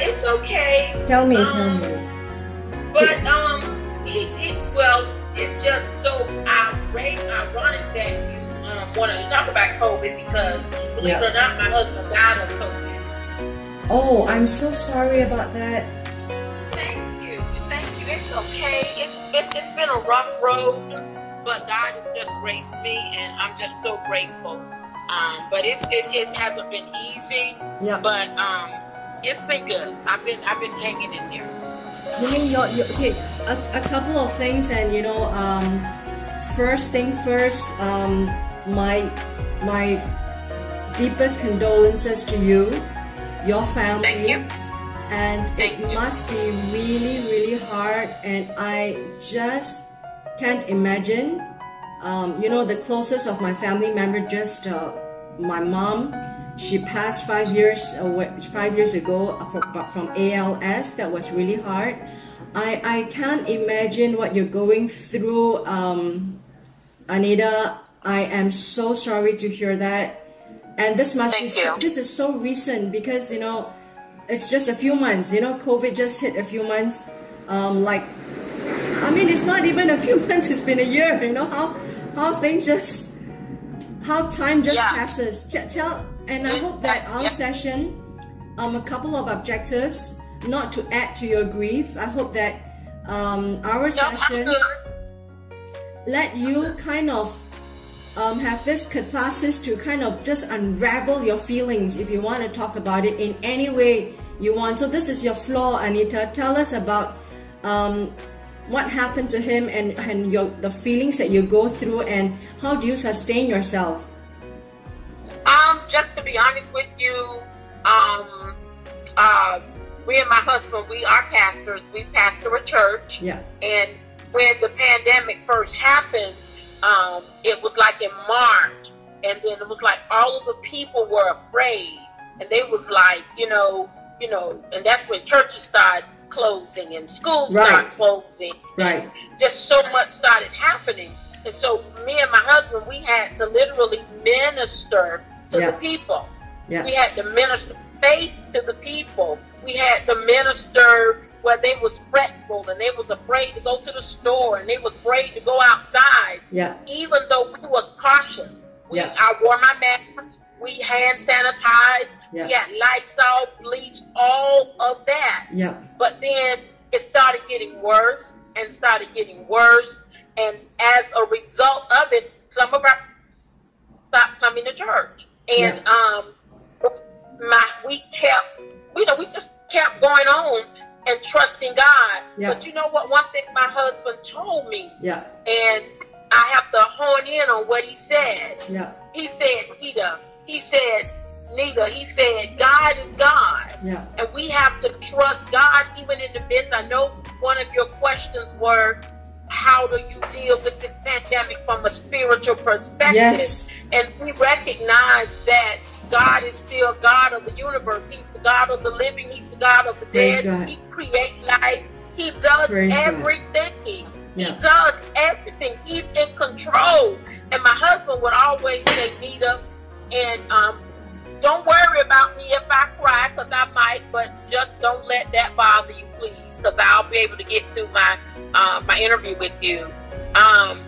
it's okay. Tell me, um, tell me. But um, he, he well, it's just so irate, ironic that you um wanted to talk about COVID because believe yeah. it or not, my husband died of COVID. Oh, I'm so sorry about that. Thank you, thank you. It's okay. It's it's, it's been a rough road, but God has just graced me, and I'm just so grateful. Um, but it, it, it hasn't been easy. Yeah. But um, it's been good. I've been I've been hanging in there. You mean your, your okay? A, a couple of things, and you know, um, first thing first, um, my my deepest condolences to you, your family. Thank you. And Thank it you. must be really, really hard, and I just can't imagine um, you know, the closest of my family member, just uh, my mom. She passed five years away, five years ago from, from ALS. That was really hard. I I can't imagine what you're going through, um, Anita. I am so sorry to hear that. And this must Thank be you. this is so recent because you know it's just a few months. You know, COVID just hit a few months. Um, like I mean, it's not even a few months. It's been a year. You know how how things just how time just Yeah. passes. Ch- Tell and I hope that our session, um, a couple of objectives, not to add to your grief. I hope that um, our No, session let you kind of um, have this catharsis to kind of just unravel your feelings if you want to talk about it in any way you want. So this is your floor, Anita. Tell us about um, what happened to him and, and your the feelings that you go through and how do you sustain yourself? Just to be honest with you, um, uh, me and my husband, we are pastors. We pastor a church. Yeah. And when the pandemic first happened, um, it was like in March, and then it was like all of the people were afraid, and they was like, you know, you know, and that's when churches started closing and schools Right. started closing. Right. Just so much started happening, and so me and my husband, we had to literally minister to Yeah. the people. Yeah. We had to minister faith to the people. We had to minister where they was fretful and they was afraid to go to the store and they was afraid to go outside, Yeah. even though we was cautious. We, Yeah. I wore my mask. We hand sanitized. Yeah. We had Lysol, bleach, all of that. Yeah. But then it started getting worse and started getting worse. And as a result of it, some of our stopped coming to church. And um, my we kept, you know, we just kept going on and trusting God. Yeah. But you know what? One thing my husband told me, Yeah. and I have to hone in on what he said. Yeah. He said, Nita, he said, Nita, he said, God is God. Yeah. And we have to trust God even in the midst. I know one of your questions were, how do you deal with this pandemic from a spiritual perspective? Yes. And we recognize that God is still God of the universe. He's the God of the living. He's the God of the Praise dead. God. He creates life. He does Praise everything. He does everything. He's in control. And my husband would always say, Nita, and um, don't worry about me if I cry, because I might, but just don't let that bother you, please, because I'll be able to get through my uh, my interview with you. Um,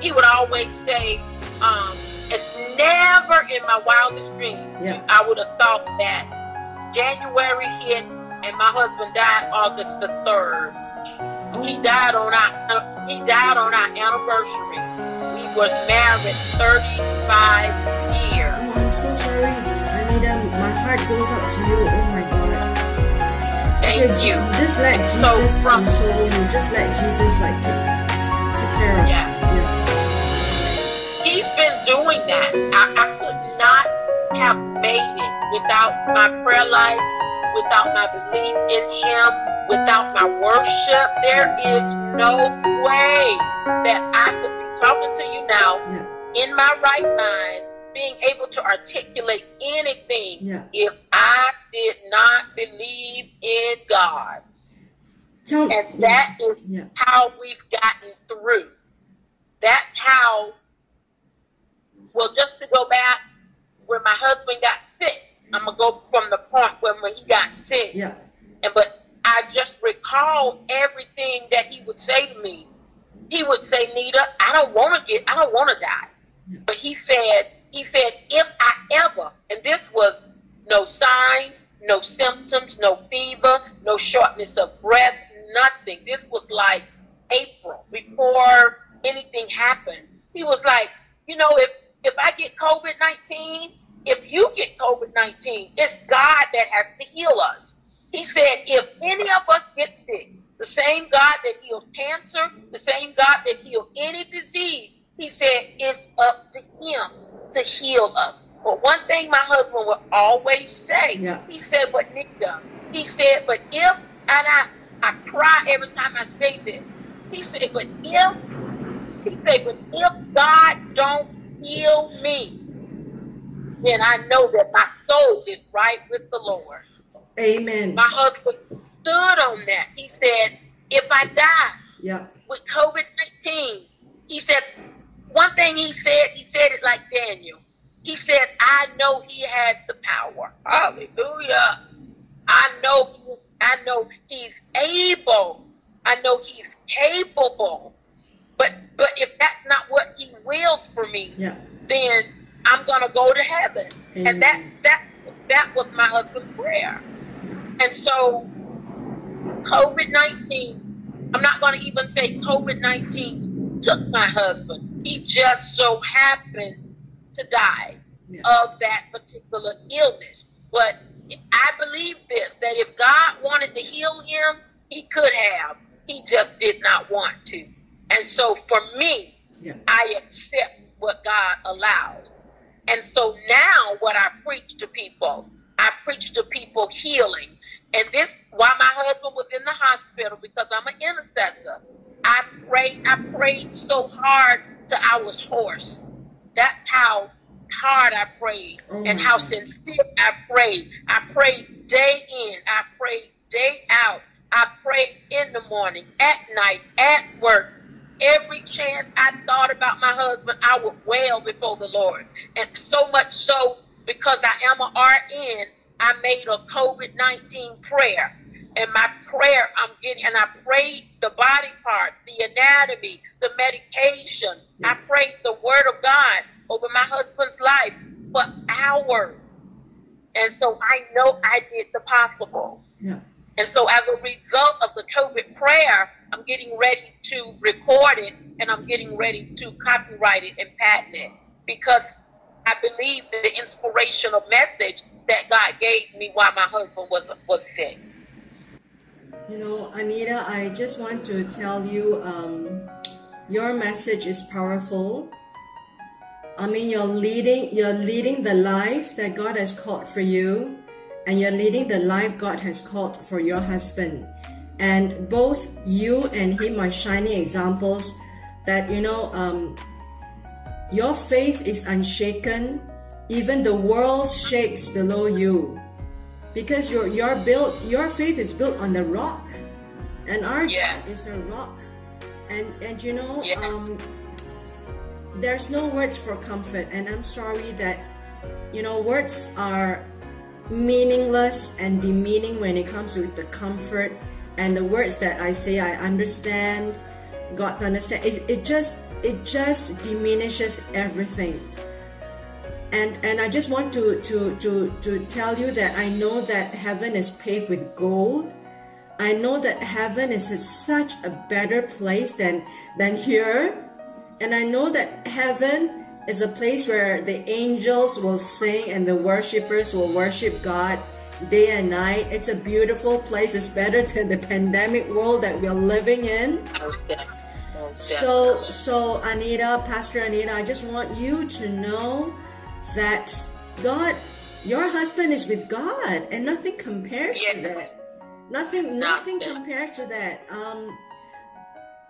he would always say, um, and never in my wildest dreams, Yeah. I would have thought that January hit and my husband died August the third. He died on our he died on our anniversary. We were married 35 years. Heart goes out to you. Oh my God. Thank Okay, you. Just let So Jesus from- console you. Just let Jesus like take, take care of Yeah. you. He's been doing that. I, I could not have made it without my prayer life, without my belief in Him, without my worship. There is no way that I could be talking to you now Yeah. in my right mind, being able to articulate anything Yeah. if I did not believe in God. Tell And that is Yeah. how we've gotten through. That's how, well, just to go back, when my husband got sick, I'm going to go from the point when, when he got sick. Yeah. And but I just recall everything that he would say to me. He would say, Nita, I don't want to get, I don't want to die. But he said, he said, if I ever, and this was no signs, no symptoms, no fever, no shortness of breath, nothing. This was like April before anything happened. He was like, you know, if if I get COVID nineteen, if you get COVID nineteen, it's God that has to heal us. He said, if any of us get sick, the same God that healed cancer, the same God that healed any disease, he said, it's up to him to heal us. But one thing my husband would always say, yeah. he said, but Nita, he said, but if, and I, I cry every time I say this, he said, but if, he said, but if God don't heal me, then I know that my soul is right with the Lord. Amen. My husband stood on that. He said, if I die yeah. with COVID 19, he said, one thing he said, he said it like Daniel. He said, I know he has the power. Hallelujah. I know, I know he's able. I know he's capable. But but if that's not what he wills for me, yeah. then I'm gonna go to heaven. Amen. And that that that was my husband's prayer. And so COVID nineteen, I'm not gonna even say COVID nineteen took my husband. He just so happened to die yeah. of that particular illness. But I believe this that if God wanted to heal him, he could have. He just did not want to. And so for me, yeah. I accept what God allows. And so now what I preach to people, I preach to people healing. And this while my husband was in the hospital because I'm an intercessor. I prayed, I prayed so hard till I was hoarse. That's how hard I prayed oh and how sincere I prayed. I prayed day in, I prayed day out. I prayed in the morning, at night, at work. Every chance I thought about my husband, I would wail before the Lord. And so much so, because I am a RN, I made a COVID 19 prayer. And my prayer, I'm getting, and I prayed the body parts, the anatomy, the medication. I prayed the word of God over my husband's life for hours. And so I know I did the possible. Yeah. And so as a result of the COVID prayer, I'm getting ready to record it and I'm getting ready to copyright it and patent it because I believe the inspirational message that God gave me while my husband was was sick. You know, Anita, I just want to tell you um, your message is powerful. I mean, you're leading you're leading the life that God has called for you and you're leading the life God has called for your husband. And both you and him are shining examples that, you know, um, your faith is unshaken. Even the world shakes below you. Because your your built your faith is built on the rock. And our yes. God is a rock. And and you know, yes. um, there's no words for comfort. And I'm sorry that you know words are meaningless and demeaning when it comes to the comfort and the words that I say I understand, God to understand. It, it just it just diminishes everything. And and I just want to to to to tell you that I know that heaven is paved with gold. I know that heaven is a, such a better place than than here. And I know that heaven is a place where the angels will sing and the worshippers will worship God day and night. It's a beautiful place. It's better than the pandemic world that we're living in. So, so Anita, Pastor Anita, I just want you to know that God, your husband is with God, and nothing compares yes. to that. Nothing, nothing compares to that. Um,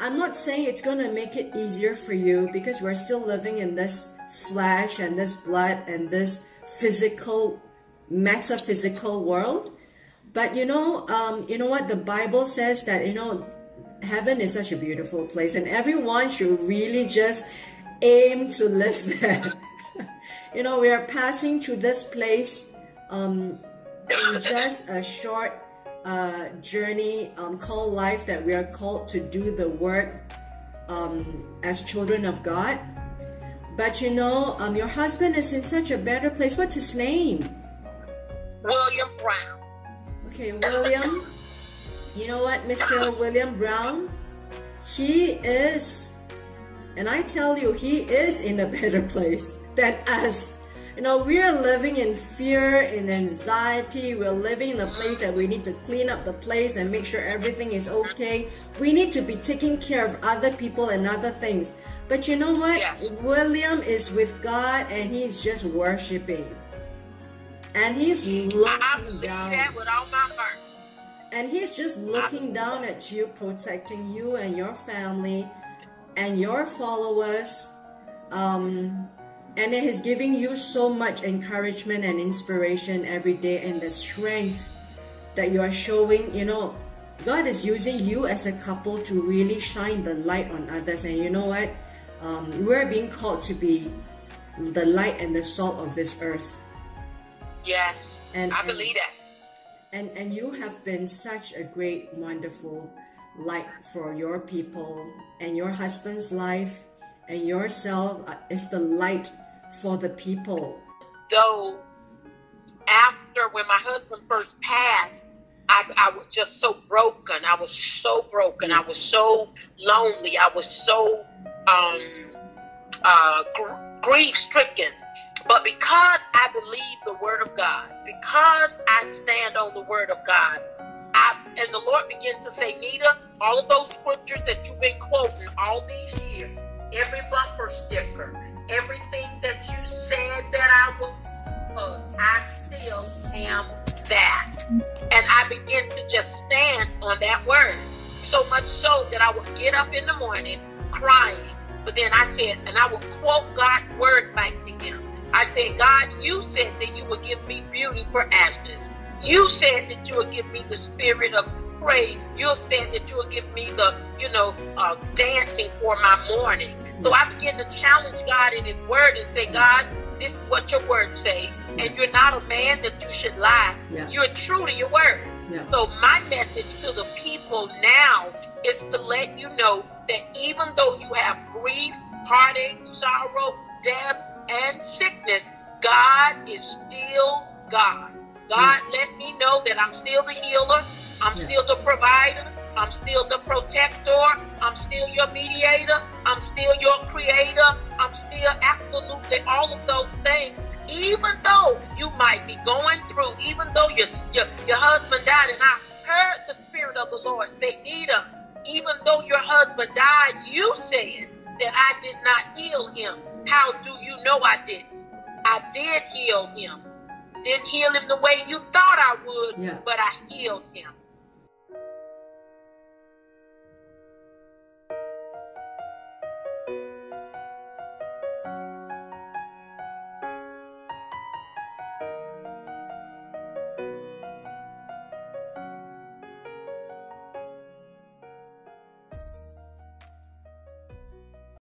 I'm not saying it's going to make it easier for you because we're still living in this flesh and this blood and this physical, metaphysical world. But you know, um, you know what the Bible says that you know, heaven is such a beautiful place, and everyone should really just aim to live there. You know, we are passing through this place um, in just a short uh, journey um, called life that we are called to do the work um, as children of God. But you know, um, your husband is in such a better place. What's his name? William Brown. Okay, William. you know what, Mr. William Brown? He is, and I tell you, he is in a better place than us. You know, we are living in fear, in anxiety. We're living in a place that we need to clean up the place and make sure everything is okay. We need to be taking care of other people and other things. But you know what? Yes. William is with God and he's just worshiping. And he's looking down. that with all my heart. And he's just looking down at you, protecting you and your family and your followers. Um, and it is giving you so much encouragement and inspiration every day and the strength that you are showing. You know, God is using you as a couple to really shine the light on others. And you know what? Um, we're being called to be the light and the salt of this earth. Yes. And- I and- believe that. and and you have been such a great wonderful light for your people and your husband's life and yourself uh, is the light for the people So after when my husband first passed, I, I was just so broken. I was so broken. I was so lonely. I was so um, uh, gr- grief stricken. But because I believe the word of God, because I stand on the word of God, and the Lord began to say, Nita, all of those scriptures that you've been quoting all these years, every bumper sticker, everything that you said that I was, I still am that. And I began to just stand on that word. So much so that I would get up in the morning crying. But then I said, and I would quote God's word back to him. I said, God, you said that you would give me beauty for ashes. You said that you would give me the spirit of praise. You said that you would give me the, you know, uh, dancing for my mourning. So I began to challenge God in His Word and say, God, this is what your Word say, and you're not a man that you should lie. Yeah. You're true to your Word. yeah So my message to the people now is to let you know that even though you have grief, heartache, sorrow, death, and sickness, God is still God. God let me know that I'm still the healer, I'm still the provider, I'm still the protector, I'm still your mediator, I'm still your creator, I'm still absolutely all of those things. Even though you might be going through, even though your, your, your husband died, and I heard the Spirit of the Lord say, Nita, even though your husband died, you said that I did not heal him. How do you know I didn't? I did heal him. Didn't heal him the way you thought I would, Yeah. but I healed him.